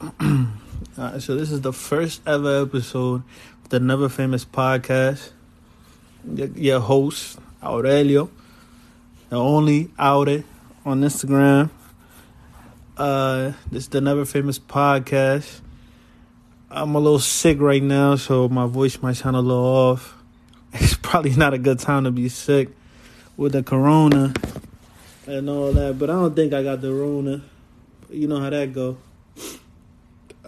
So this is the first ever episode of the Never Famous podcast. Your, your host, Aurelio, the only Aure on Instagram. Uh, this is the Never Famous podcast. I'm a little sick right now, so my voice might sound a little off. It's probably not a good time to be sick with the corona and all that, but I don't think I got the rona. You know how that go.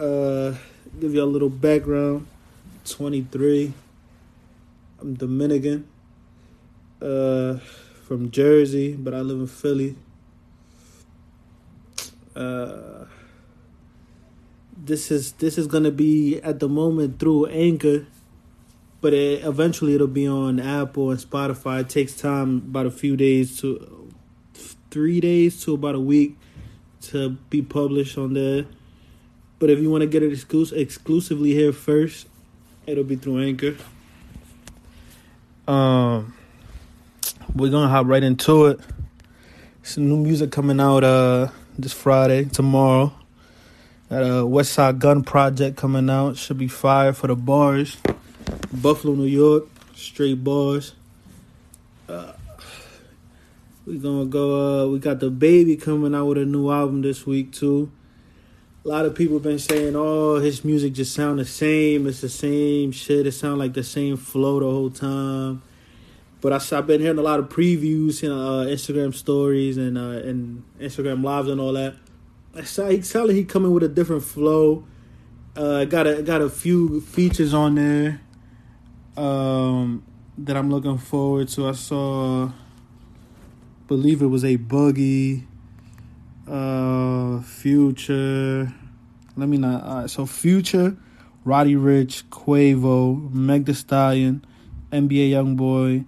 Uh, give you a little background. 23. I'm Dominican. Uh, from Jersey, but I live in Philly. Uh, this is this is gonna be at the moment through Anchor, but it, eventually it'll be on Apple and Spotify. It takes time, about a few days to three days to about a week to be published on there. But if you want to get it exclus- exclusively here first, it'll be through Anchor. Um, we're gonna hop right into it. Some new music coming out uh this Friday, tomorrow. That a Westside Gunn Project coming out. Should be fire for the bars. Buffalo, New York, straight bars. Uh, we gonna go. Uh, we got DaBaby coming out with a new album this week too. A lot of people been saying, "Oh, his music just sound the same. It's the same shit. It sound like the same flow the whole time." But I, I've been hearing a lot of previews, and uh, Instagram stories, and uh, and Instagram lives and all that. It sound like he coming with a different flow. Uh, got a got a few features on there um, that I'm looking forward to. I saw, believe it was A Boogie, uh, Future. Let me not. All right, so Future, Roddy Ricch, Quavo, Meg The Stallion, NBA YoungBoy,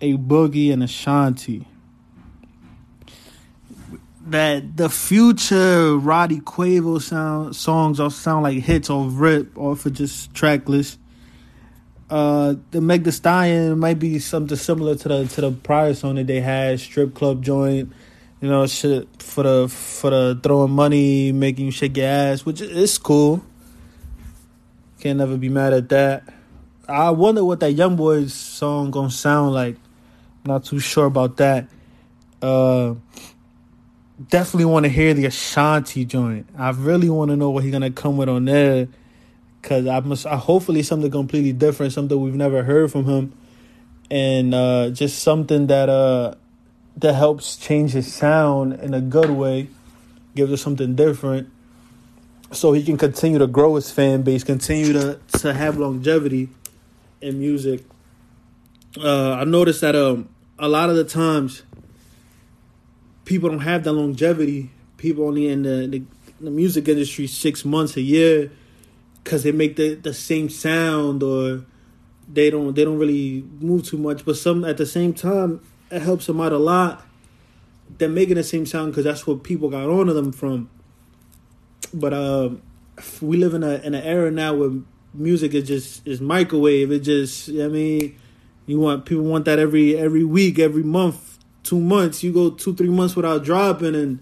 a boogie, and Ashanti. That the future Roddy Quavo sound songs all sound like hits off rip or for just tracklist. Uh, the Meg The Stallion might be something similar to the to the prior song that they had, strip club joint, you know, shit for the for the throwing money, making you shake your ass, which is cool. Can't never be mad at that. I wonder what that Young Boys song gonna sound like. Not too sure about that. Uh, definitely want to hear the Ashanti joint. I really want to know what he's gonna come with on there, cause I must. I hopefully something completely different, something we've never heard from him, and uh, just something that uh that helps change his sound in a good way, gives us something different, so he can continue to grow his fan base, continue to to have longevity in music. Uh, I noticed that um a lot of the times people don't have that longevity. People only in the, the, the music industry six months a year because they make the, the same sound or they don't they don't really move too much. But some at the same time it helps them out a lot. They're making the same sound because that's what people got onto them from. But uh, we live in a in an era now where music is just is microwave. It just I mean, you want people want that every every week, every month, two months. You go two three months without dropping, and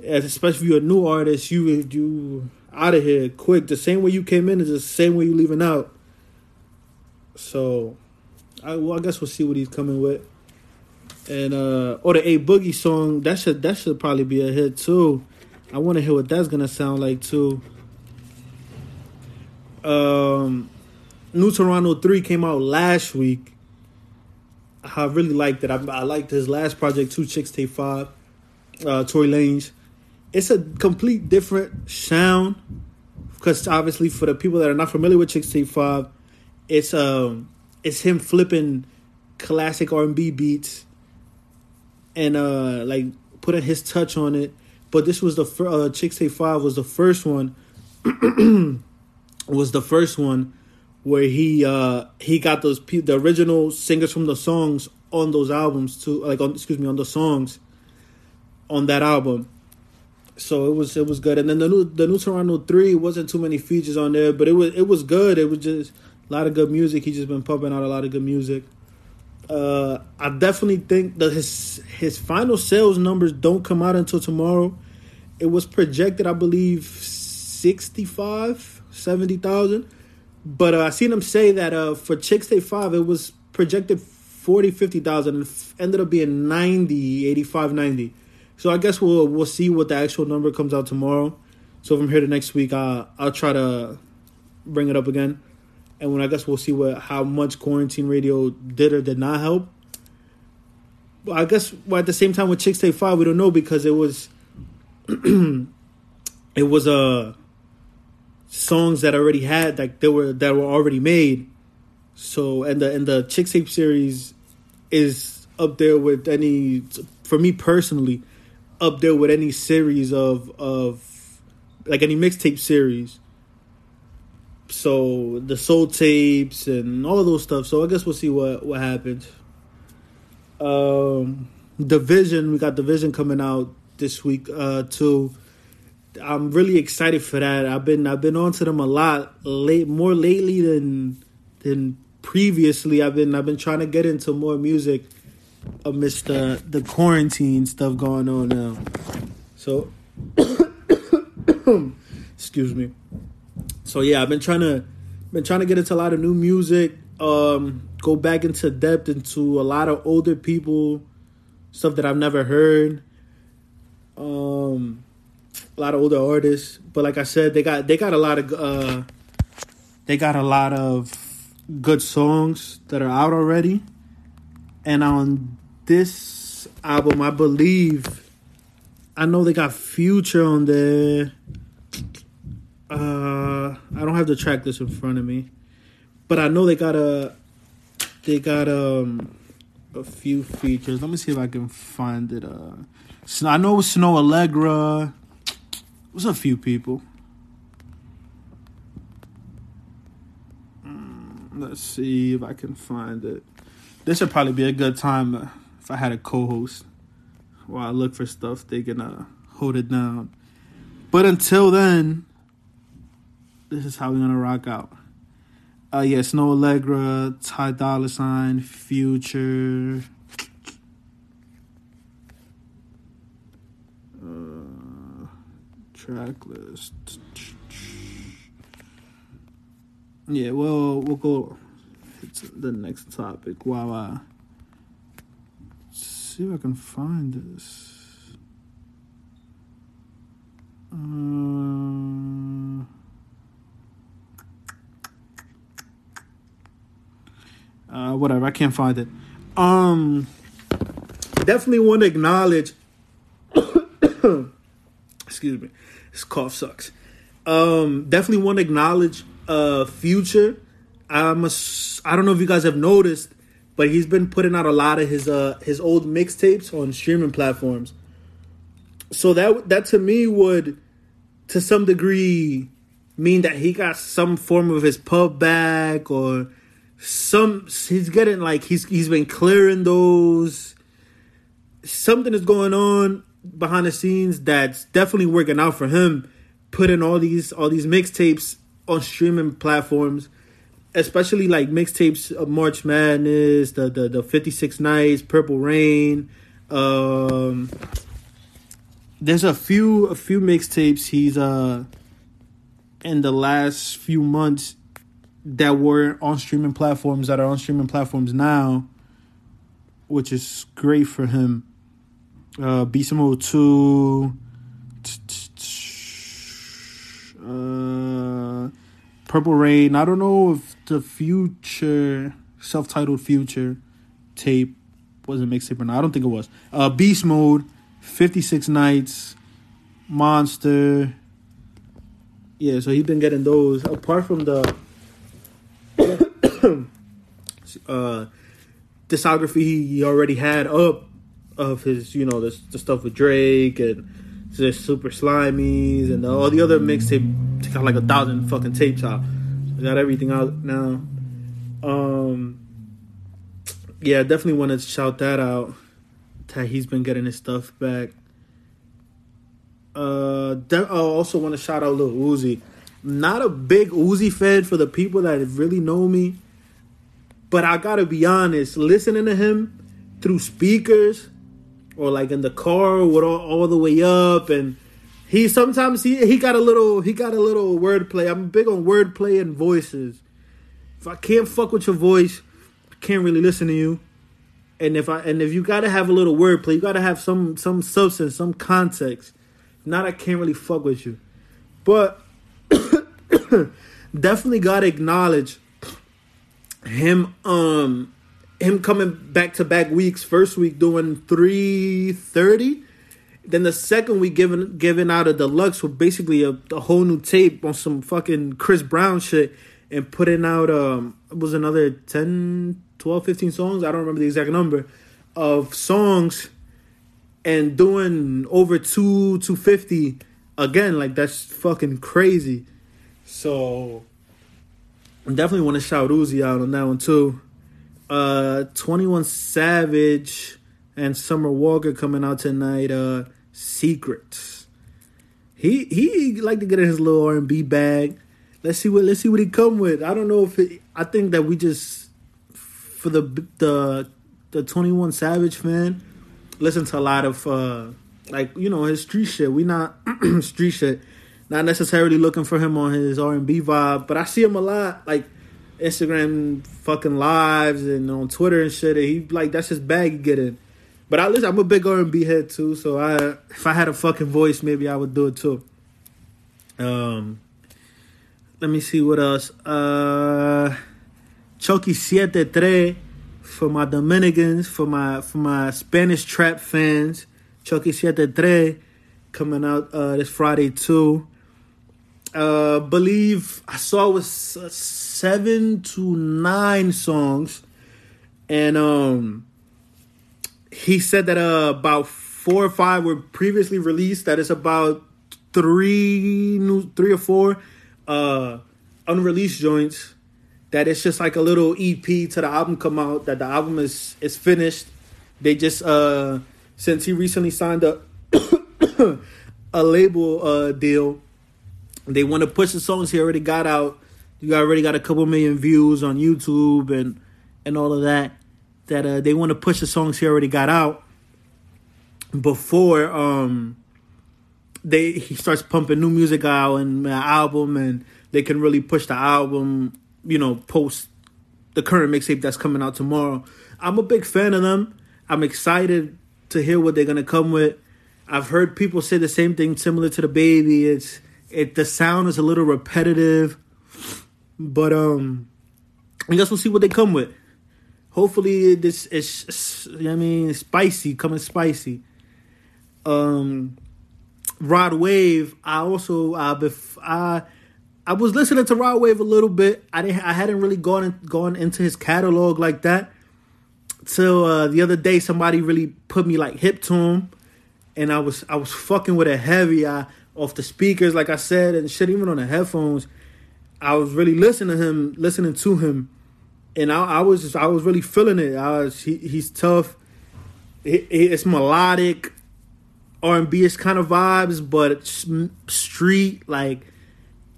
especially if you're a new artist, you you out of here quick. The same way you came in is the same way you're leaving out. So, I well, I guess we'll see what he's coming with. And uh or the A Boogie song that should that should probably be a hit too. I want to hear what that's gonna sound like too. Um, New Toronto Three came out last week. I really liked it. I, I liked his last project, Two Chixtape Five, uh, Tory Lanez. It's a complete different sound because obviously for the people that are not familiar with Chixtape Five, it's um it's him flipping classic R and B beats and uh like putting his touch on it. But this was the fir- uh, Chixtape Five was the first one. was the first one where he uh he got those pe- the original singers from the songs on those albums too like on excuse me on the songs on that album so it was it was good and then the new the new toronto 3 wasn't too many features on there but it was it was good it was just a lot of good music he just been pumping out a lot of good music uh i definitely think that his his final sales numbers don't come out until tomorrow it was projected i believe 65, 70,000. But uh, I seen him say that uh, for Chixtape 5, it was projected 40, 50,000 and ended up being 90, 85, 90. So I guess we'll we'll see what the actual number comes out tomorrow. So from here to next week, uh, I'll try to bring it up again. And when I guess we'll see what how much quarantine radio did or did not help. But I guess well, at the same time with Chixtape 5, we don't know because it was it was uh songs that already had like they were that were already made. So and the and the Chixtape series is up there with any for me personally up there with any series of of like any mixtape series. So the soul tapes and all those stuff. So I guess we'll see what what happens. Um, Division, we got Division coming out this week uh, too. I'm really excited for that. I've been I've been onto them a lot late more lately than than previously. I've been I've been trying to get into more music amidst the the quarantine stuff going on now. So excuse me. So yeah, I've been trying to been trying to get into a lot of new music. Um, go back into depth into a lot of older people, stuff that I've never heard. Um, a lot of older artists, but like I said, they got they got a lot of uh, they got a lot of good songs that are out already. And on this album, I believe I know they got Future on there. Uh, I don't have the track list in front of me, but I know they got a they got um a few features. Let me see if I can find it. Uh, I know Snoh Aalegra. There's a few people. Mm, let's see if I can find it. This would probably be a good time uh, if I had a co-host while I look for stuff. They can uh, hold it down. But until then, this is how we're gonna rock out. Uh, yeah, Snoh Aalegra, Ty Dolla Sign, Future. Uh, track list. Yeah, well, we'll go to the next topic while I see if I can find this. Uh, uh, whatever, I can't find it. Um, definitely want to acknowledge. excuse me, this cough sucks. Um, definitely want to acknowledge uh Future. I'm a, I don't know if you guys have noticed, but he's been putting out a lot of his uh his old mixtapes on streaming platforms. So that that to me would, to some degree, mean that he got some form of his pub back or some he's getting like he's he's been clearing those. Something is going on behind the scenes that's definitely working out for him. Putting all these all these mixtapes on streaming platforms, especially like mixtapes of March Madness, the the the Fifty Six Nights, Purple Reign. Um, there's a few a few mixtapes he's uh in the last few months that were on streaming platforms that are on streaming platforms now, which is great for him. Uh, Beast Mode Two. Uh, Purple Reign. I don't know if the future self-titled future tape was a mixtape or not. I don't think it was. Uh, Beast Mode, Fifty Six Nights, Monster. Yeah, so he's been getting those. Apart from the uh, discography he already had up of his, you know, the, the stuff with Drake and the Super Slimies and all the other mixtape. Got like a thousand fucking tapes out. got everything out now. Um, yeah, definitely want to shout that out. That he's been getting his stuff back. Uh, de- I also want to shout out Lil Uzi. Not a big Uzi fan for the people that really know me, but I gotta be honest. Listening to him through speakers or like in the car with all, all the way up and he sometimes he he got a little he got a little wordplay. I'm big on wordplay and voices. If I can't fuck with your voice, I can't really listen to you. And if I and if you gotta have a little wordplay, you gotta have some some substance, some context. Not I can't really fuck with you. But definitely gotta acknowledge him um him coming back to back weeks. First week doing three thirty. Then the second week giving giving out a deluxe with basically a, a whole new tape on some fucking Chris Brown shit and putting out um it was another 10, 12, 15 songs. I don't remember the exact number of songs and doing over two two fifty again. Like that's fucking crazy. So definitely want to shout Uzi out on that one too. Uh, Twenty One Savage and Summer Walker coming out tonight. Uh, Secrets. He he like to get in his little R and B bag. Let's see what let's see what he come with. I don't know if it, I think that we just for the the the Twenty One Savage fan listen to a lot of uh like you know his street shit. We not street shit. Not necessarily looking for him on his R and B vibe, but I see him a lot like Instagram fucking lives and on Twitter and shit. And he like that's his bag he get in. But I listen. I'm a big R and B head too, so I if I had a fucking voice, maybe I would do it too. Um, let me see what else. Uh, Chucky Siete Tres for my Dominicans, for my for my Spanish trap fans. Chucky Siete Tres coming out uh, this Friday too. Uh, believe I saw it was seven to nine songs, and um, he said that uh, about four or five were previously released. That is about three new, three or four uh, unreleased joints. That it's just like a little EP to the album come out. That the album is is finished. They just uh, since he recently signed a a label uh, deal they want to push the songs he already got out. You already got a couple million views on YouTube and and all of that. That uh, they want to push the songs he already got out before um they he starts pumping new music out and uh, album and they can really push the album you know post the current mixtape that's coming out tomorrow i'm a big fan of them i'm excited to hear what they're gonna come with i've heard people say the same thing similar to DaBaby it's it the sound is a little repetitive, but um, I guess we'll see what they come with. Hopefully, this is I mean spicy, coming spicy. Um, Rod Wave. I also uh, bef- I I was listening to Rod Wave a little bit. I didn't I hadn't really gone in, gone into his catalog like that. Till uh, the other day, somebody really put me like hip to him, and I was I was fucking with it heavy. I off the speakers, like I said, and shit, even on the headphones. I was really listening to him, listening to him, and I, I was just, I was really feeling it. I was, he, he's tough. It, it's melodic, R and B is kind of vibes, but street like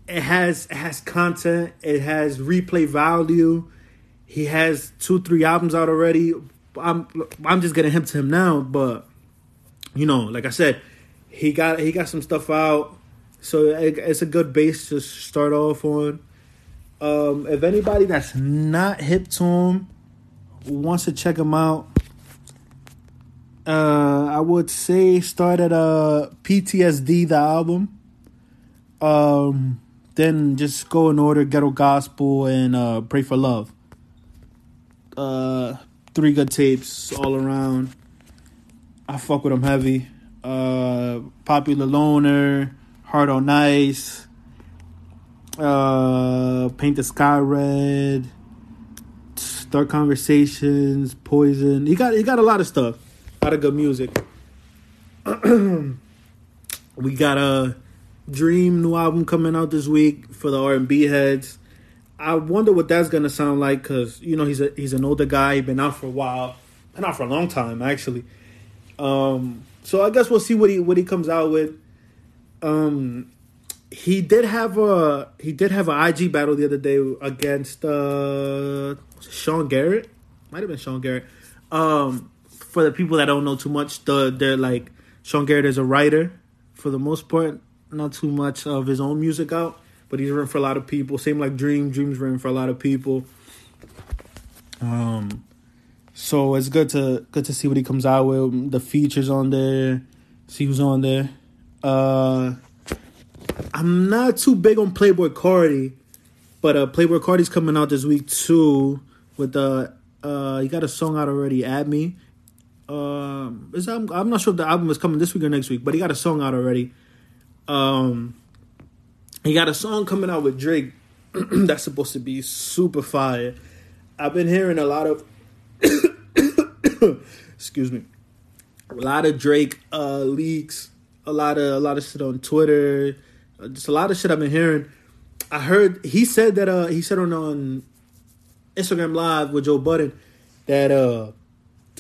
it has it has content. It has replay value. He has two three albums out already. I'm I'm just getting him to him now, but you know, like I said, he got he got some stuff out, so it, it's a good base to start off on. Um, if anybody that's not hip to him wants to check him out, uh, I would say start at uh PTSD the album. Um, then just go in order Ghetto Gospel and uh, Pray for Love. Uh, three good tapes all around. I fuck with them heavy uh, Popular Loner, Heart on Ice, uh, Paint the Sky Red, Start Conversations, Poison. He got he got a lot of stuff, a lot of good music. we got a Dream new album coming out this week for the R and B heads. I wonder what that's gonna sound like because you know he's a he's an older guy, been out for a while, been out for a long time actually. Um, so I guess we'll see what he what he comes out with. Um, he did have a he did have an IG battle the other day against uh Sean Garrett. Might have been Sean Garrett. Um, for the people that don't know too much, the they're like Sean Garrett is a writer for the most part. Not too much of his own music out, but he's written for a lot of people. Same like Dream. Dream's written for a lot of people. Um, so it's good to good to see what he comes out with. The features on there, see who's on there. Uh, I'm not too big on Playboi Carti, but uh, Playboi Carti's coming out this week too with the uh, he got a song out already. At me, um, is I'm, I'm not sure if the album is coming this week or next week, but he got a song out already. Um, he got a song coming out with Drake that's supposed to be super fire. I've been hearing a lot of, excuse me, a lot of Drake uh, leaks, a lot of a lot of shit on Twitter, uh, just a lot of shit I've been hearing. I heard he said that uh he said on on Instagram Live with Joe Budden that uh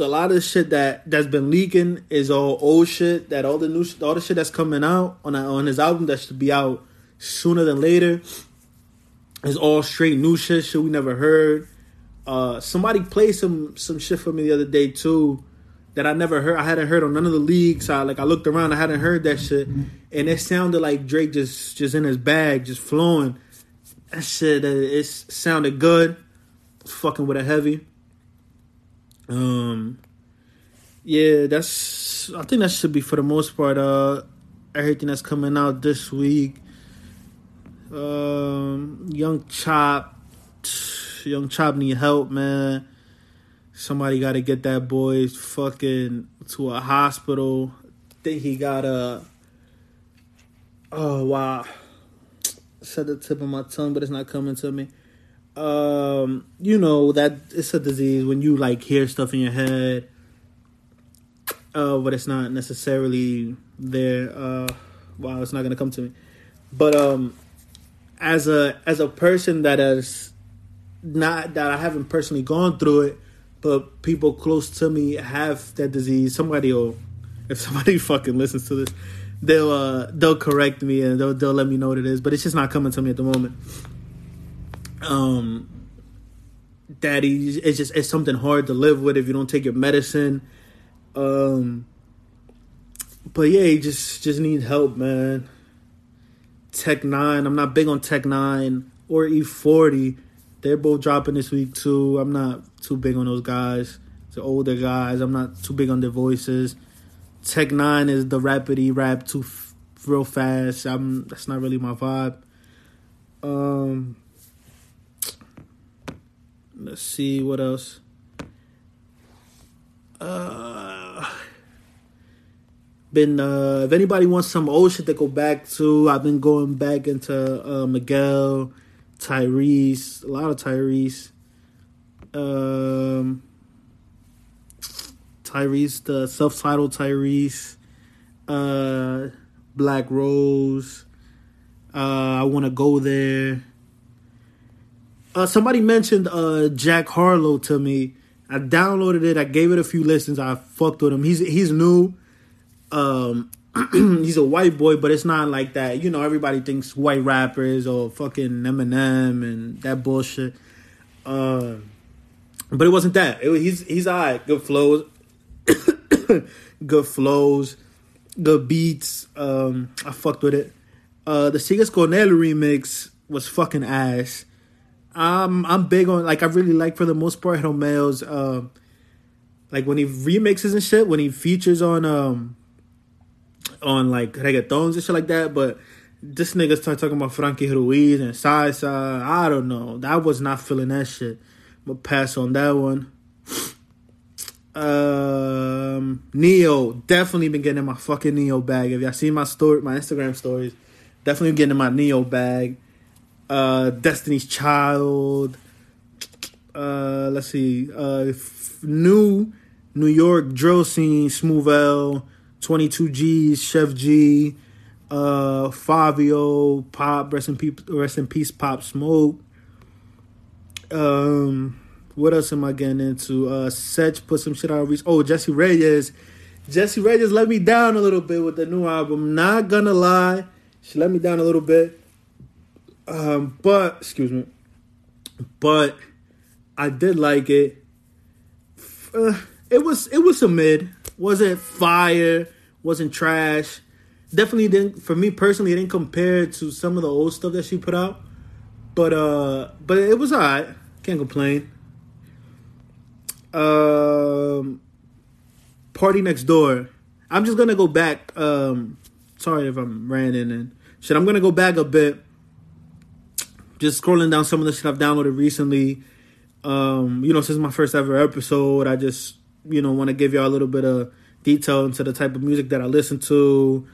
a lot of shit that that's been leaking is all old shit. That all the new all the shit that's coming out on on his album that should be out sooner than later is all straight new shit. Shit we never heard. Uh, somebody played some some shit for me the other day too that I never heard. I hadn't heard on none of the leagues. I like I looked around. I hadn't heard that shit, and it sounded like Drake just just in his bag, just flowing. That shit, uh, it sounded good. Fucking with a heavy. Um, yeah, that's. I think that should be for the most part. Uh, everything that's coming out this week. Um, Young Chop, Young Chop need help, man. Somebody got to get that boy fucking to a hospital. I think he got a. Oh wow, said the tip of my tongue, but it's not coming to me um, you know that it's a disease when you like hear stuff in your head, uh, but it's not necessarily there. Uh, wow, it's not gonna come to me. But um, as a as a person that has not that I haven't personally gone through it, but people close to me have that disease. Somebody will, if somebody fucking listens to this, they'll uh they'll correct me and they'll they'll let me know what it is. But it's just not coming to me at the moment um that it's just it's something hard to live with if you don't take your medicine um but yeah just just need help man tech N9ne i'm not big on tech N9ne or e40 they're both dropping this week too. I'm not too big on those guys. The older guys. I'm not too big on their voices. Tech N9ne is the rapidy rap too f- real fast. I'm that's not really my vibe. Um Let's see what else. Uh, been uh, if anybody wants some old shit to go back to, I've been going back into uh, Miguel, Tyrese, a lot of Tyrese. Um, Tyrese, the self-titled Tyrese, uh, Black Rose. Uh, I want to go there. Uh, somebody mentioned uh, Jack Harlow to me. I downloaded it. I gave it a few listens. I fucked with him. He's he's new. Um, he's a white boy, but it's not like that. You know, everybody thinks white rappers or fucking Eminem and that bullshit. Uh, but it wasn't that. It, he's he's alright. Good flows, good flows, good beats. Um, I fucked with it. Uh, the Sigues Con Él remix was fucking ass. I'm I'm big on like I really like for the most part Romeo's um like when he remixes and shit when he features on um on like reggaetons and shit like that but this nigga start talking about Frankie Ruiz and Salsa. I don't know. That was not feeling that shit. But pass on that one. Um Ne-Yo definitely been getting in my fucking Ne-Yo bag. If y'all seen my story my Instagram stories definitely getting in my Ne-Yo bag. Uh, Destiny's Child. Uh, let's see, uh, new New York drill scene, Smoove L, 22 G's, Sheff G, uh, Fivio, Pop, rest in peace, rest in peace, Pop Smoke. Um, what else am I getting into? Uh, Sech put some shit out. Reach. Oh, Jessie Reyez. Jessie Reyez let me down a little bit with the new album. Not gonna lie, she let me down a little bit. Um, but excuse me, but I did like it. Uh, it was it was a mid. Wasn't fire. Wasn't trash. definitely didn't for me personally it didn't compare to some of the old stuff that she put out. But uh but it was alright. Can't complain. Um Party Next Door. I'm just gonna go back. Um sorry if I'm ranting and shit. I'm gonna go back a bit. Just scrolling down some of the shit I've downloaded recently. Um, you know, since my first ever episode, I just, you know, want to give y'all a little bit of detail into the type of music that I listen to.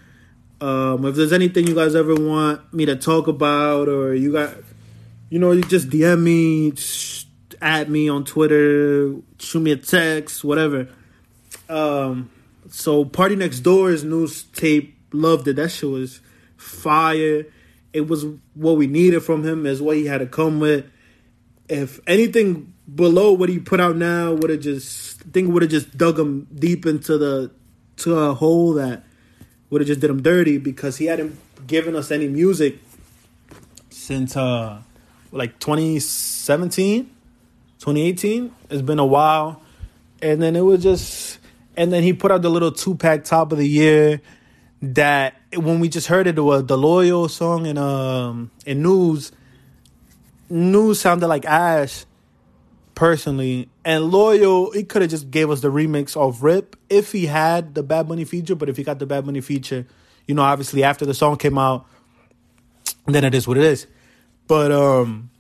Um, if there's anything you guys ever want me to talk about, or you got, you know, you just DM me, at me on Twitter, shoot me a text, whatever. Um, so Party Next Door's news tape, loved it. That shit was fire. It was what we needed from him, is what he had to come with. If anything below what he put out now would have just, I think would have just dug him deep into the to a hole that would have just did him dirty because he hadn't given us any music since uh like 2017 2018 it's been a while. And then it was just and then he put out the little two pack top of the year that when we just heard it, it was the loyal song and um in news. News sounded like ash personally and loyal he could have just gave us the remix of rip if he had the bad bunny feature but if he got the bad bunny feature you know obviously after the song came out then it is what it is but um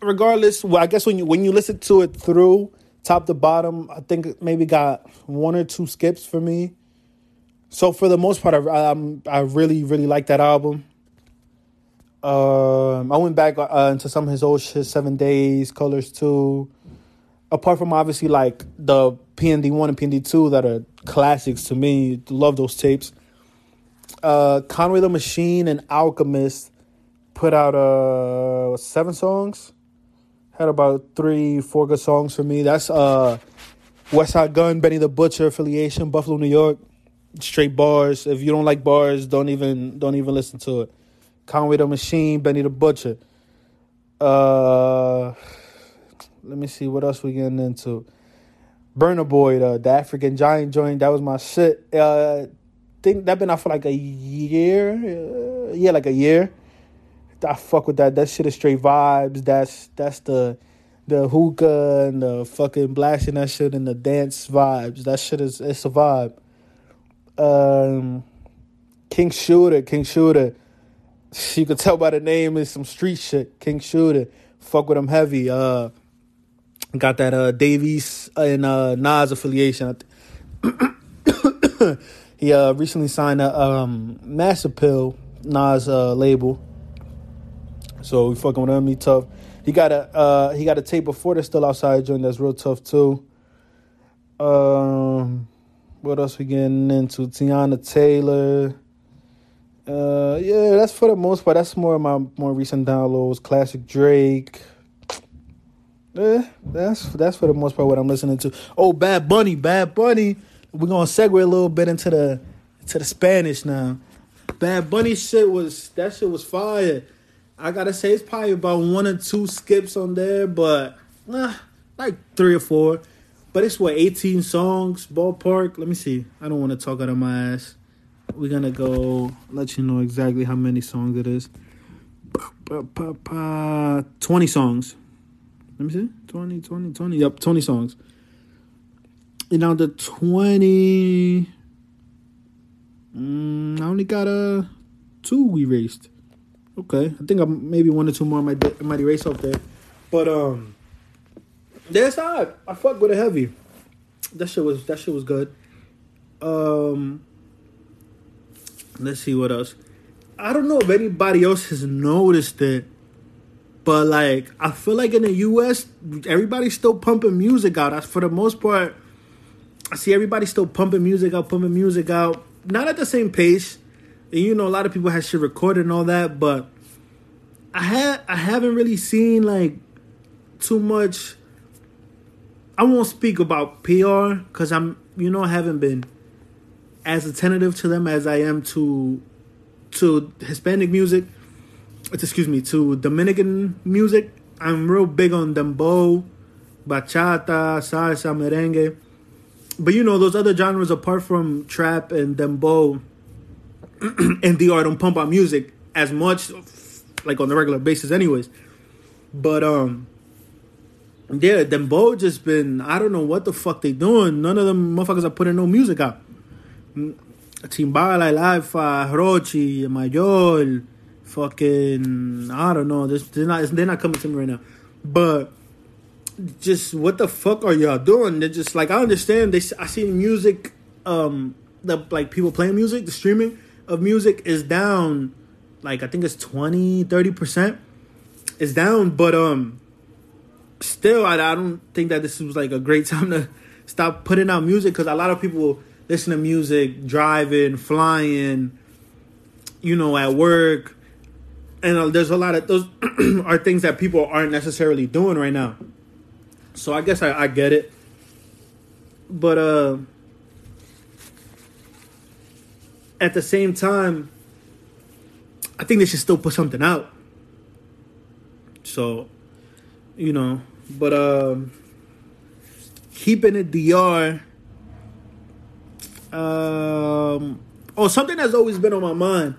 regardless well i guess when you when you listen to it through top to bottom i think maybe got one or two skips for me so for the most part, I I'm, I really really like that album. Um, I went back uh, into some of his old shit, Seven Days, Colors Two. Apart from obviously like the PND One and PND Two that are classics to me, love those tapes. Uh, Conway the Machine and Alchemist put out uh seven songs. Had about three, four good songs for me. That's uh Westside Gunn, Benny the Butcher affiliation, Buffalo, New York straight bars. If you don't like bars, don't even don't even listen to it. Conway the Machine, Benny the Butcher. Uh, let me see what else we getting into. Burna Boy, the, the African Giant joint, that was my shit. Uh, think that been out for like a year. Uh, yeah, like a year. I fuck with that. That shit is straight vibes. That's that's the the hookah and the fucking blasting that shit and the dance vibes. That shit is it's a vibe um, King Shooter, King Shooter. You could tell by the name is some street shit. King Shooter, fuck with him heavy. Uh, got that uh Davies and uh Nas affiliation. he uh recently signed a um Mass Appeal Nas uh label. So we fucking with him. He tough. He got a uh he got a tape before that's still outside joint that's real tough too. Um what else we getting into? Teyana Taylor. Uh, yeah, that's for the most part. That's more of my more recent downloads. Classic Drake. Yeah, that's that's for the most part what I'm listening to. Oh, Bad Bunny, Bad Bunny. We're gonna segue a little bit into the to the Spanish now. Bad Bunny shit was that shit was fire. I gotta say it's probably about one or two skips on there, but nah, like three or four. But it's what, 18 songs, ballpark? Let me see. I don't want to talk out of my ass. We're to go let you know exactly how many songs it is. 20 songs. Let me see. 20, 20, 20. Yep, 20 songs. And now the 20. Mm, I only got a uh, two erased. Okay, I think I'm maybe one or two more I might I might erase off there, but um, that's hard. I fuck with it heavy. That shit was that shit was good. Um, let's see what else. I don't know if anybody else has noticed it, but like I feel like in the U.S. everybody's still pumping music out. For the most part, I see everybody still pumping music out, pumping music out. Not at the same pace. And you know, a lot of people have shit recorded and all that, but I had I haven't really seen like too much I won't speak about PR because I'm, you know, I haven't been as attentive to them as I am to to Hispanic music. Excuse me, to Dominican music. I'm real big on dembow, bachata, salsa, merengue. But you know those other genres apart from trap and dembow, and DR don't pump out music as much, like on the regular basis, anyways. But um, yeah, dembow just been I don't know what the fuck they doing. None of them motherfuckers are putting no music out. Chimbala, El Alfa, Rochi, Mayor, fucking I don't know. They're not they're not coming to me right now. But just what the fuck are y'all doing? They're just like I understand they I see music um the like people playing music, the streaming of music is down like I think it's 20, 30% is down, but um still I, I don't think that this was like a great time to stop putting out music cuz a lot of people listen to music driving, flying, you know, at work. And uh, there's a lot of those are things that people aren't necessarily doing right now. So I guess I, I get it. But uh at the same time, I think they should still put something out. So, you know, but um keeping it DR um oh something that's always been on my mind.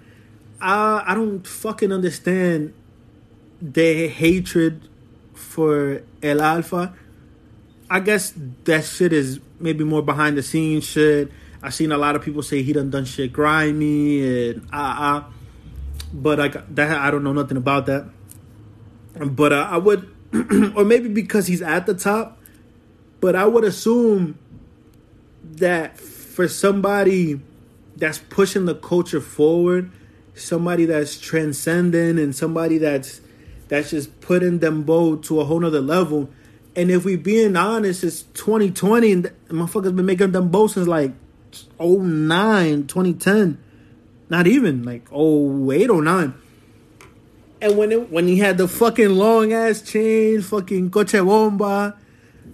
I I don't fucking understand the hatred for El Alfa. I guess that shit is maybe more behind the scenes shit. I've seen a lot of people say he done done shit grimy and ah uh, ah, uh, but like that I don't know nothing about that. But uh, I would, or maybe because he's at the top, but I would assume that for somebody that's pushing the culture forward, somebody that's transcending, and somebody that's that's just putting dembow to a whole nother level and if we being honest, it's 2020 and motherfuckers been making dembow since like 09, 2010. Not even like 08, 09. And when it, when he had the fucking long ass chain, fucking coche bomba,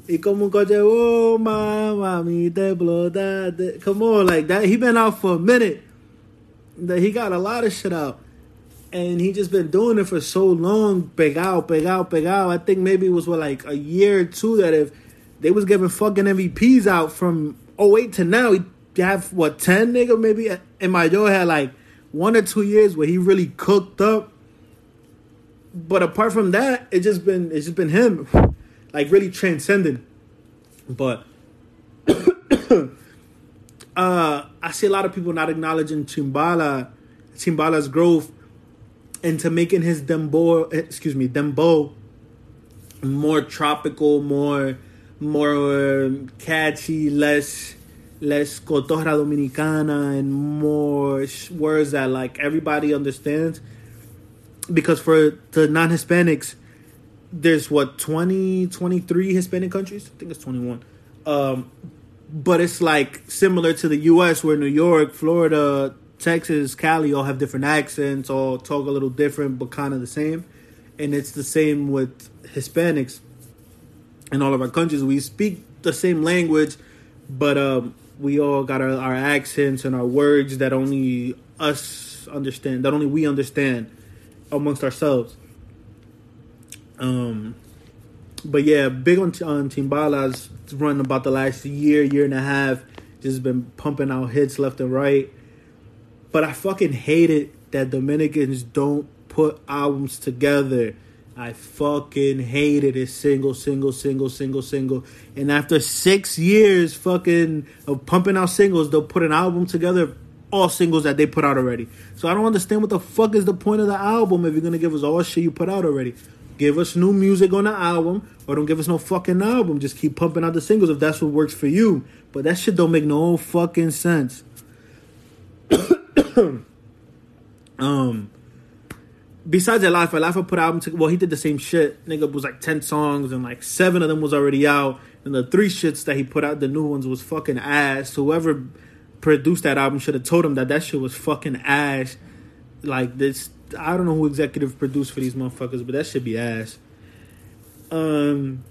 y como coche bomba, mami te explota. Come on, like that. He been out for a minute. That he got a lot of shit out and he just been doing it for so long, pegao, pegao, pegao. I think maybe it was what like a year or two that if they was giving fucking MVPs out from 08 to now, he have what ten nigga maybe. And my Joe had like one or two years where he really cooked up. But apart from that, it just been it's just been him, like really transcending. But uh I see a lot of people not acknowledging Chimbala, Chimbala's growth into making his dembow excuse me dembow more tropical more more catchy less less cotorra dominicana and more words that like everybody understands because for the non-hispanics there's what 20 23 hispanic countries i think it's 21 um but it's like similar to the us where new york florida Texas, Cali all have different accents, all talk a little different, but kind of the same. And it's the same with Hispanics in all of our countries. We speak the same language, but um, we all got our, our accents and our words that only us understand, that only we understand amongst ourselves. Um, but yeah, big on on Chimbala's run about the last year, year and a half. Just been pumping out hits left and right. But I fucking hate it that Dominicans don't put albums together. I fucking hate it. Single, single, single, single, single. And after six years fucking of pumping out singles, they'll put an album together, all singles that they put out already. So I don't understand what the fuck is the point of the album if you're gonna give us all shit you put out already. Give us new music on the album, or don't give us no fucking album. Just keep pumping out the singles if that's what works for you. But that shit don't make no fucking sense. um, besides Life, Life put album. To, well, he did the same shit. Nigga was like ten songs, and like seven of them was already out. And the three shits that he put out, the new ones, was fucking ass. Whoever produced that album should have told him that that shit was fucking ass. Like this, I don't know who executive produced for these motherfuckers, but that should be ass. Um,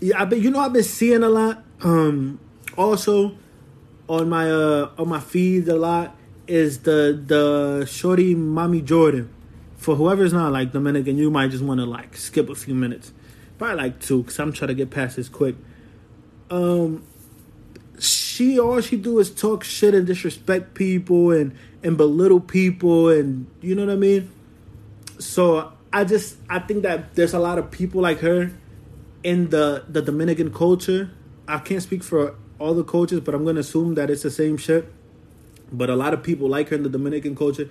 yeah, I've been you know I've been seeing a lot. Um, also on my uh on my feed a lot is the the shorty mommy Jordan. For whoever's not like Dominican, you might just want to like skip a few minutes, probably like two, cause I'm trying to get past this quick. Um, she all she do is talk shit and disrespect people and and belittle people and you know what I mean. So I just I think that there's a lot of people like her in the the Dominican culture. I can't speak for all the cultures, but I'm gonna assume that it's the same shit. But a lot of people like her in the Dominican culture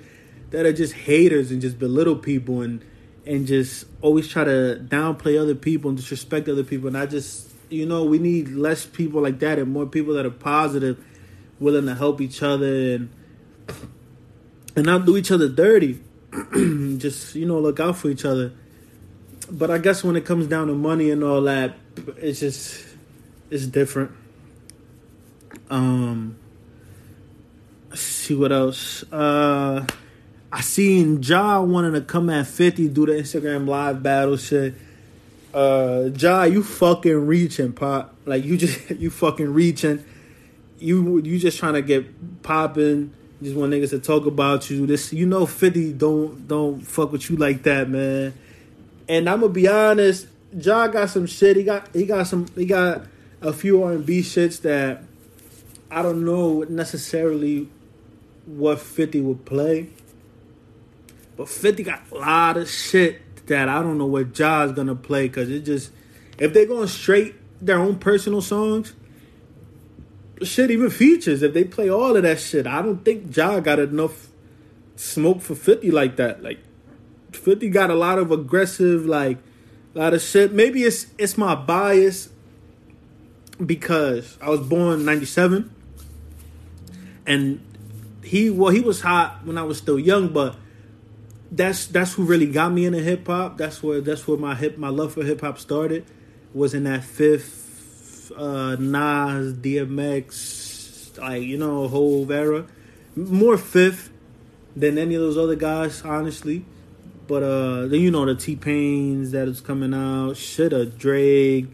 that are just haters and just belittle people and and just always try to downplay other people and disrespect other people. And I just you know we need less people like that and more people that are positive, willing to help each other and and not do each other dirty. just you know look out for each other. But I guess when it comes down to money and all that, it's just it's different. Um, see what else. Uh, I seen Ja wanting to come at fifty do the Instagram live battle shit. Uh, Ja, you fucking reaching, pop. Like you just you fucking reaching. You you just trying to get popping just want niggas to talk about you. This, you know, Fifty don't don't fuck with you like that, man. And I'm gonna be honest, Ja got some shit. He got he got some he got a few R and B shits that I don't know necessarily what Fifty would play, but Fifty got a lot of shit that I don't know what Ja's gonna play because it just if they're going straight their own personal songs shit even features if they play all of that shit. I don't think Ja got enough smoke for 50 like that. Like 50 got a lot of aggressive like a lot of shit. Maybe it's it's my bias because I was born 97 and he well he was hot when I was still young, but that's that's who really got me into hip hop. That's where that's where my hip my love for hip hop started. Was in that fifth uh, Nas, DMX, like you know, whole era. More fifth than any of those other guys, honestly. But uh, then you know the T Pains that is coming out, shit, a Drake,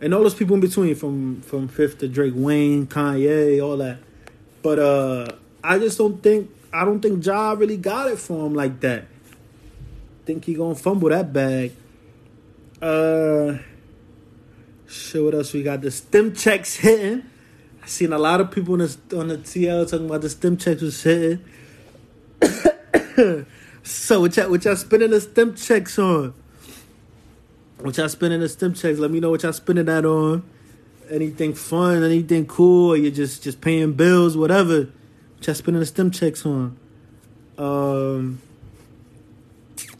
and all those people in between, from from Fifth to Drake, Wayne, Kanye, all that. But uh, I just don't think I don't think Ja really got it for him like that. Think he gonna fumble that bag. Uh, Shit, what else we got? The stim checks hitting. I seen a lot of people on the on the TL talking about the stim checks was hitting. so what y'all, what y'all spending the stim checks on? What y'all spending the stim checks? Let me know what y'all spending that on. Anything fun, anything cool, or you just just paying bills, whatever. What y'all spending the stim checks on? Um,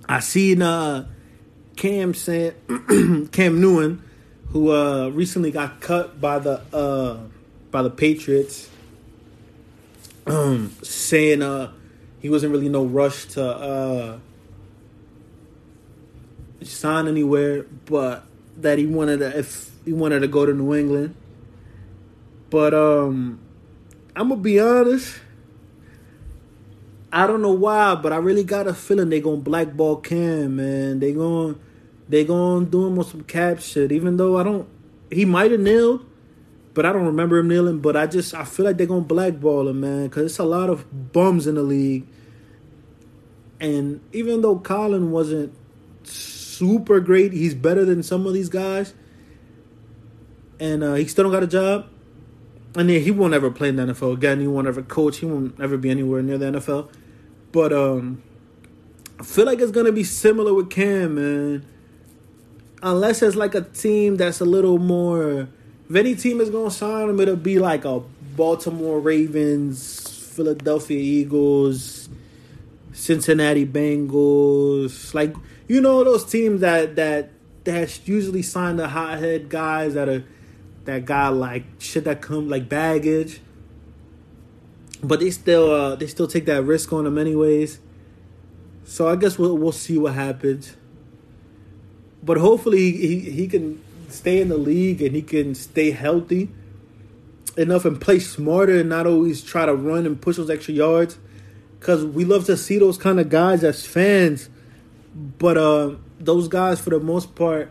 I seen uh Cam saying Cam Newton who uh, recently got cut by the uh, by the Patriots, um, saying uh, he wasn't really no rush to uh, sign anywhere, but that he wanted to if he wanted to go to New England. But um, I'm gonna be honest. I don't know why, but I really got a feeling they gonna blackball Cam, man. They gonna they gonna do him on some cap shit. Even though I don't, he might have nailed, but I don't remember him kneeling. But I just I feel like they're gonna blackball him, man, because it's a lot of bums in the league. And even though Colin wasn't super great, he's better than some of these guys. And uh, he still don't got a job. And he won't ever play in the NFL again. He won't ever coach. He won't ever be anywhere near the NFL. But um, I feel like it's gonna be similar with Cam, man unless it's like a team that's a little more. If any team is gonna sign him, it'll be like a Baltimore Ravens, Philadelphia Eagles, Cincinnati Bengals, like you know those teams that that that usually sign the hothead guys that are that got like shit that come like baggage, but they still uh they still take that risk on them anyways. So I guess we'll we'll see what happens but hopefully he, he can stay in the league and he can stay healthy enough and play smarter and not always try to run and push those extra yards. Because we love to see those kind of guys as fans, but uh, those guys for the most part,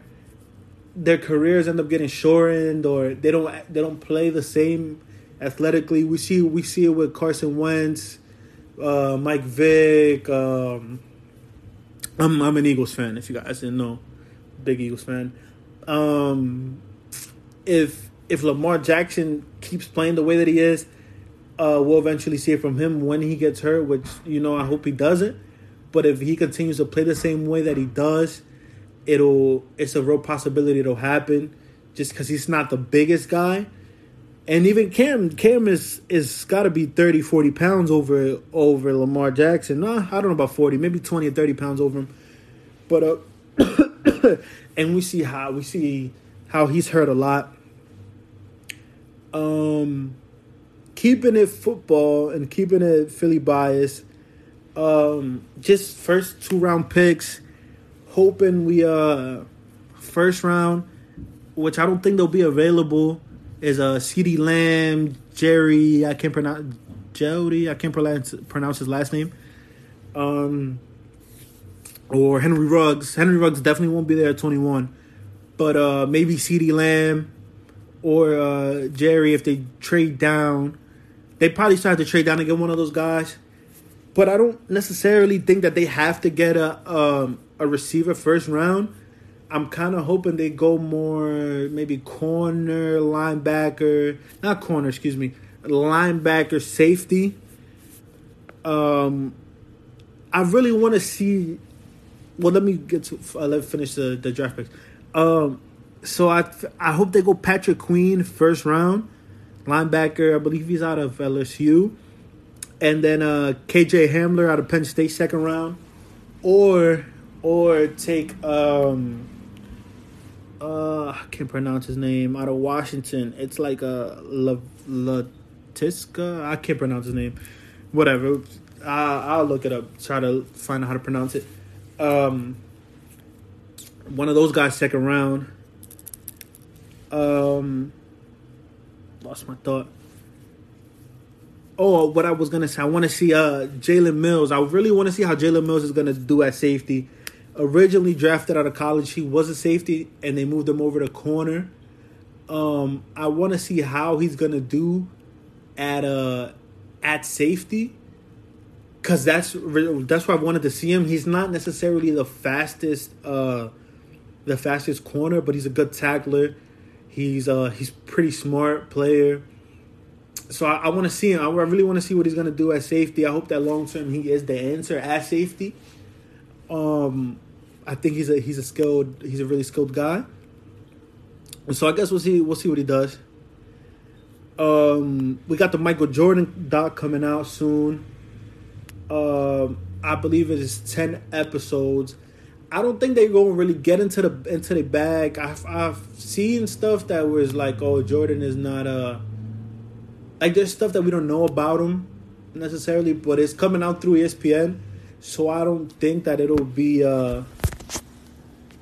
their careers end up getting shortened or they don't they don't play the same athletically. We see we see it with Carson Wentz, uh, Mike Vick. Um, I'm I'm an Eagles fan. If you guys didn't know, big Eagles fan. Um, if if Lamar Jackson keeps playing the way that he is, Uh, we'll eventually see it from him when he gets hurt, which you know I hope he doesn't. But if he continues to play the same way that he does, it'll it's a real possibility it'll happen. Just because he's not the biggest guy, and even Cam Cam is is got to be 30, 40 pounds over over Lamar Jackson. Nah, I don't know about forty, maybe twenty or thirty pounds over him. But uh, and we see how we see how he's hurt a lot. Um, keeping it football and keeping it Philly bias. Um, just first two round picks, hoping we uh first round, which I don't think they'll be available, is a uh, CeeDee Lamb, Jerry. I can't pronounce Jody. I can't pronounce pronounce his last name. Um, or Henry Ruggs. Henry Ruggs definitely won't be there at twenty one, but uh maybe CeeDee Lamb or uh Jerry if they trade down. They probably start to trade down to get one of those guys but I don't necessarily think that they have to get a um, a receiver first round. I'm kind of hoping they go more maybe corner, linebacker, not corner, excuse me, linebacker, safety. Um, I really want to see. Well, let me get to uh, let me finish the the draft picks. Um, so I I hope they go Patrick Queen first round, linebacker. I believe he's out of LSU and then uh, KJ Hamler out of Penn State second round, or or take um uh I can't pronounce his name out of Washington. It's like a La Latiska. I can't pronounce his name. Whatever. I, I'll look it up. Try to find out how to pronounce it. Um, one of those guys second round. Um, lost my thought. Oh, what I was gonna say, I want to see uh Jalen Mills. I really want to see how Jalen Mills is gonna do at safety. Originally drafted out of college, he was a safety, and they moved him over to corner. Um, I want to see how he's gonna do at uh at safety, cause that's that's why I wanted to see him. He's not necessarily the fastest uh the fastest corner, but he's a good tackler. He's uh he's pretty smart player so I, I want to see him. I really want to see what he's gonna do at safety. I hope that long term he is the answer at safety. Um, I think he's a he's a skilled he's a really skilled guy. So I guess we'll see we'll see what he does. Um, we got the Michael Jordan doc coming out soon. Um, I believe it is ten episodes. I don't think they're going to really get into the into the bag. I've I've seen stuff that was like, oh, Jordan is not a like there's stuff that we don't know about him necessarily, but it's coming out through ESPN, so I don't think that it'll be uh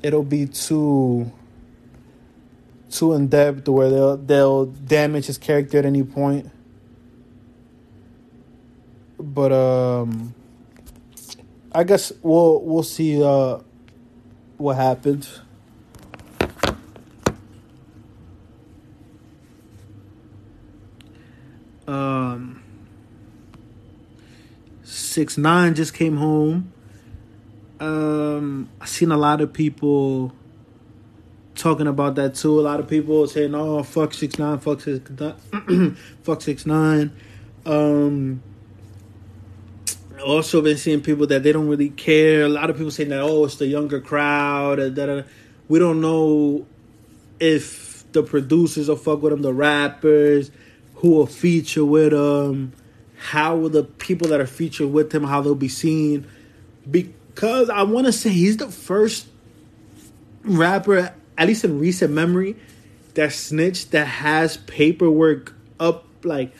it'll be too too in depth where they'll they'll damage his character at any point. But um I guess we'll we'll see uh what happens. Um, six nine just came home. Um, I seen a lot of people talking about that too. A lot of people saying, "Oh, fuck six nine, fuck six, fuck six nine. Um, also been seeing people that they don't really care. A lot of people saying that, "Oh, it's the younger crowd." That we don't know if the producers will fuck with them, the rappers who will feature with them, how will the people that are featured with him, how they'll be seen. Because I want to say he's the first rapper, at least in recent memory, that snitched that has paperwork up, like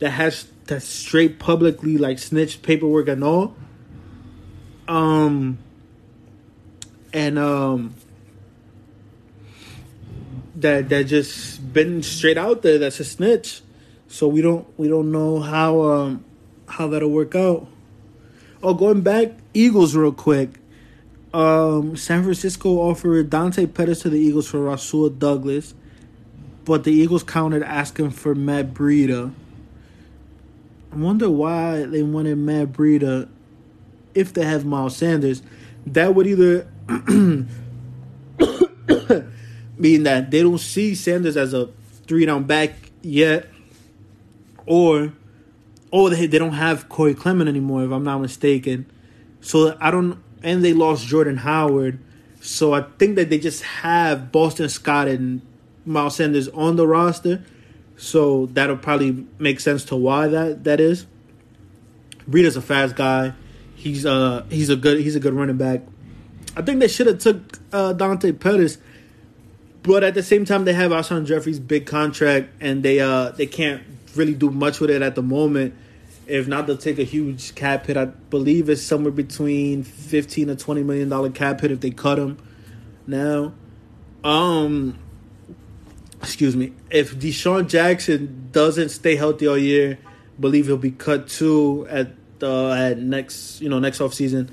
that has that straight publicly like snitched paperwork and all. Um, and um, that that just been straight out there. That's a snitch. So we don't we don't know how um, how that'll work out. Oh, going back Eagles real quick. Um, San Francisco offered Dante Pettis to the Eagles for Rasul Douglas, but the Eagles countered asking for Matt Breida. Wonder why they wanted Matt Breida if they have Miles Sanders. That would either mean that they don't see Sanders as a three down back yet, or oh, they they don't have Corey Clement anymore, if I'm not mistaken. So I don't, and they lost Jordan Howard. So I think that they just have Boston Scott and Miles Sanders on the roster. So that'll probably make sense to why that that is. Breida's a fast guy. He's uh he's a good he's a good running back. I think they should have took uh, Dante Pettis, but at the same time they have Alshon Jeffery's big contract and they uh they can't really do much with it at the moment. If not, they'll take a huge cap hit. I believe it's somewhere between fifteen to twenty million dollar cap hit if they cut him now. Um, excuse me, if DeSean Jackson doesn't stay healthy all year, believe he'll be cut too at uh, at next you know next off season,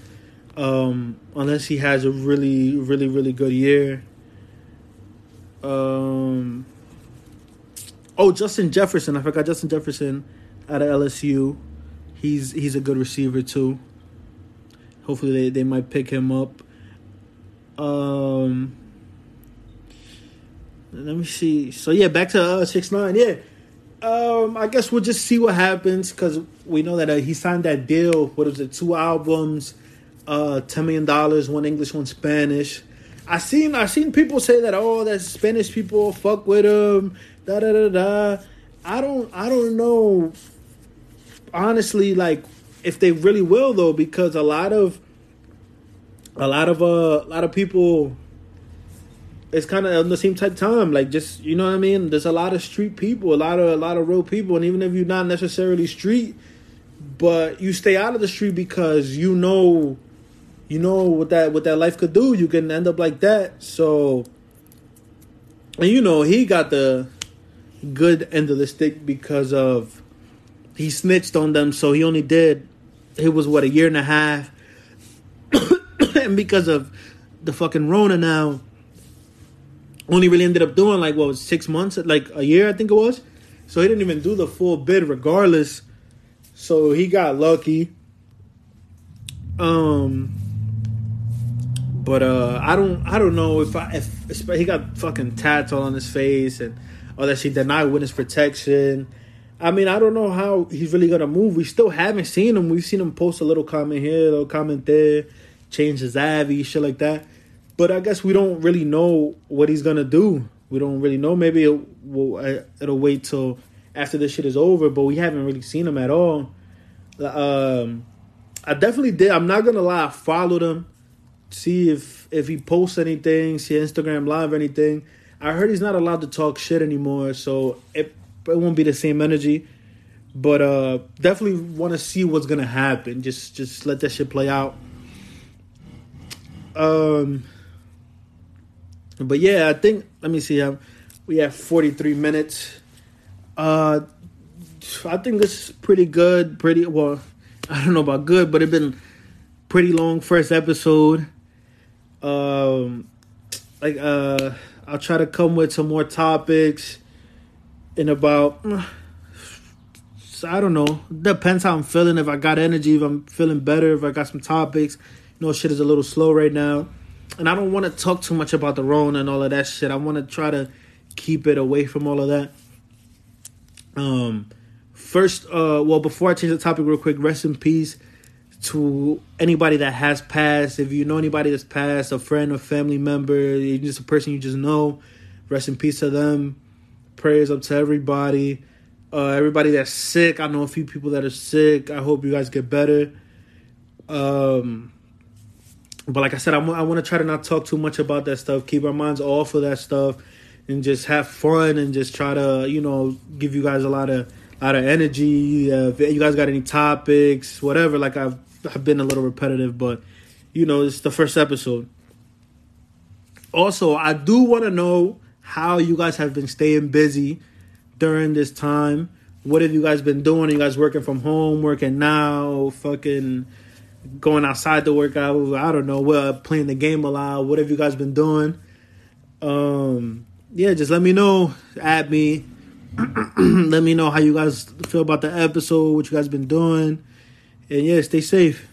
um, unless he has a really really really good year. Um. Oh, Justin Jefferson! I forgot Justin Jefferson out of LSU. He's he's a good receiver too. Hopefully they, they might pick him up. Um let me see. So yeah, back to uh, six nine. Yeah, um, I guess we'll just see what happens because we know that uh, he signed that deal. What is it? Two albums, uh, ten million dollars, one English, one Spanish. I seen I seen people say that oh, that Spanish people fuck with him. Da da da da. I don't I don't know. Honestly, like if they really will though, because a lot of a lot of uh, a lot of people it's kind of on the same type of time. Like just you know what I mean. There's a lot of street people, a lot of a lot of real people, and even if you're not necessarily street, but you stay out of the street because you know, you know what that what that life could do. You can end up like that. So, and you know he got the good end of the stick because of he snitched on them. So he only did. It was what a year and a half, and because of the fucking Rona now only really ended up doing like what was six months, like a year, I think it was. So he didn't even do the full bid, regardless. So he got lucky. Um, but uh, I don't, I don't know if I, if, he got fucking tats all on his face and all that shit, denied witness protection. I mean, I don't know how he's really gonna move. We still haven't seen him. We've seen him post a little comment here, a little comment there, change his Avi, shit like that. But I guess we don't really know what he's gonna do. We don't really know. Maybe it will, uh, it'll wait till after this shit is over. But we haven't really seen him at all. Um, I definitely did. I'm not gonna lie. I followed him, see if if he posts anything, see Instagram live anything. I heard he's not allowed to talk shit anymore, so it it won't be the same energy. But uh, definitely want to see what's gonna happen. Just just let that shit play out. Um, but yeah, I think let me see. Um, we have 43 minutes. Uh, I think this is pretty good. Pretty well. I don't know about good, but it's been pretty long first episode. Um, like uh, I'll try to come with some more topics in about. I don't know. Depends how I'm feeling. If I got energy, if I'm feeling better, if I got some topics. You know, shit is a little slow right now and I don't want to talk too much about the Rona and all of that shit. I want to try to keep it away from all of that. Um, first, uh, well, before I change the topic real quick, rest in peace to anybody that has passed. If you know anybody that's passed, a friend, a family member, just a person you just know, rest in peace to them. Prayers up to everybody. Uh, everybody that's sick. I know a few people that are sick. I hope you guys get better. Um, but like I said, I want to try to not talk too much about that stuff. Keep our minds off of that stuff, and just have fun and just try to you know give you guys a lot of lot of energy. Uh, if you guys got any topics, whatever. Like I've I've been a little repetitive, but you know it's the first episode. Also, I do want to know how you guys have been staying busy during this time. What have you guys been doing? Are you guys working from home, working now, fucking going outside to work out. I don't know, well, playing the game a lot. What have you guys been doing? Um, yeah, just let me know. At me. let me know how you guys feel about the episode, what you guys been doing. And yeah, stay safe.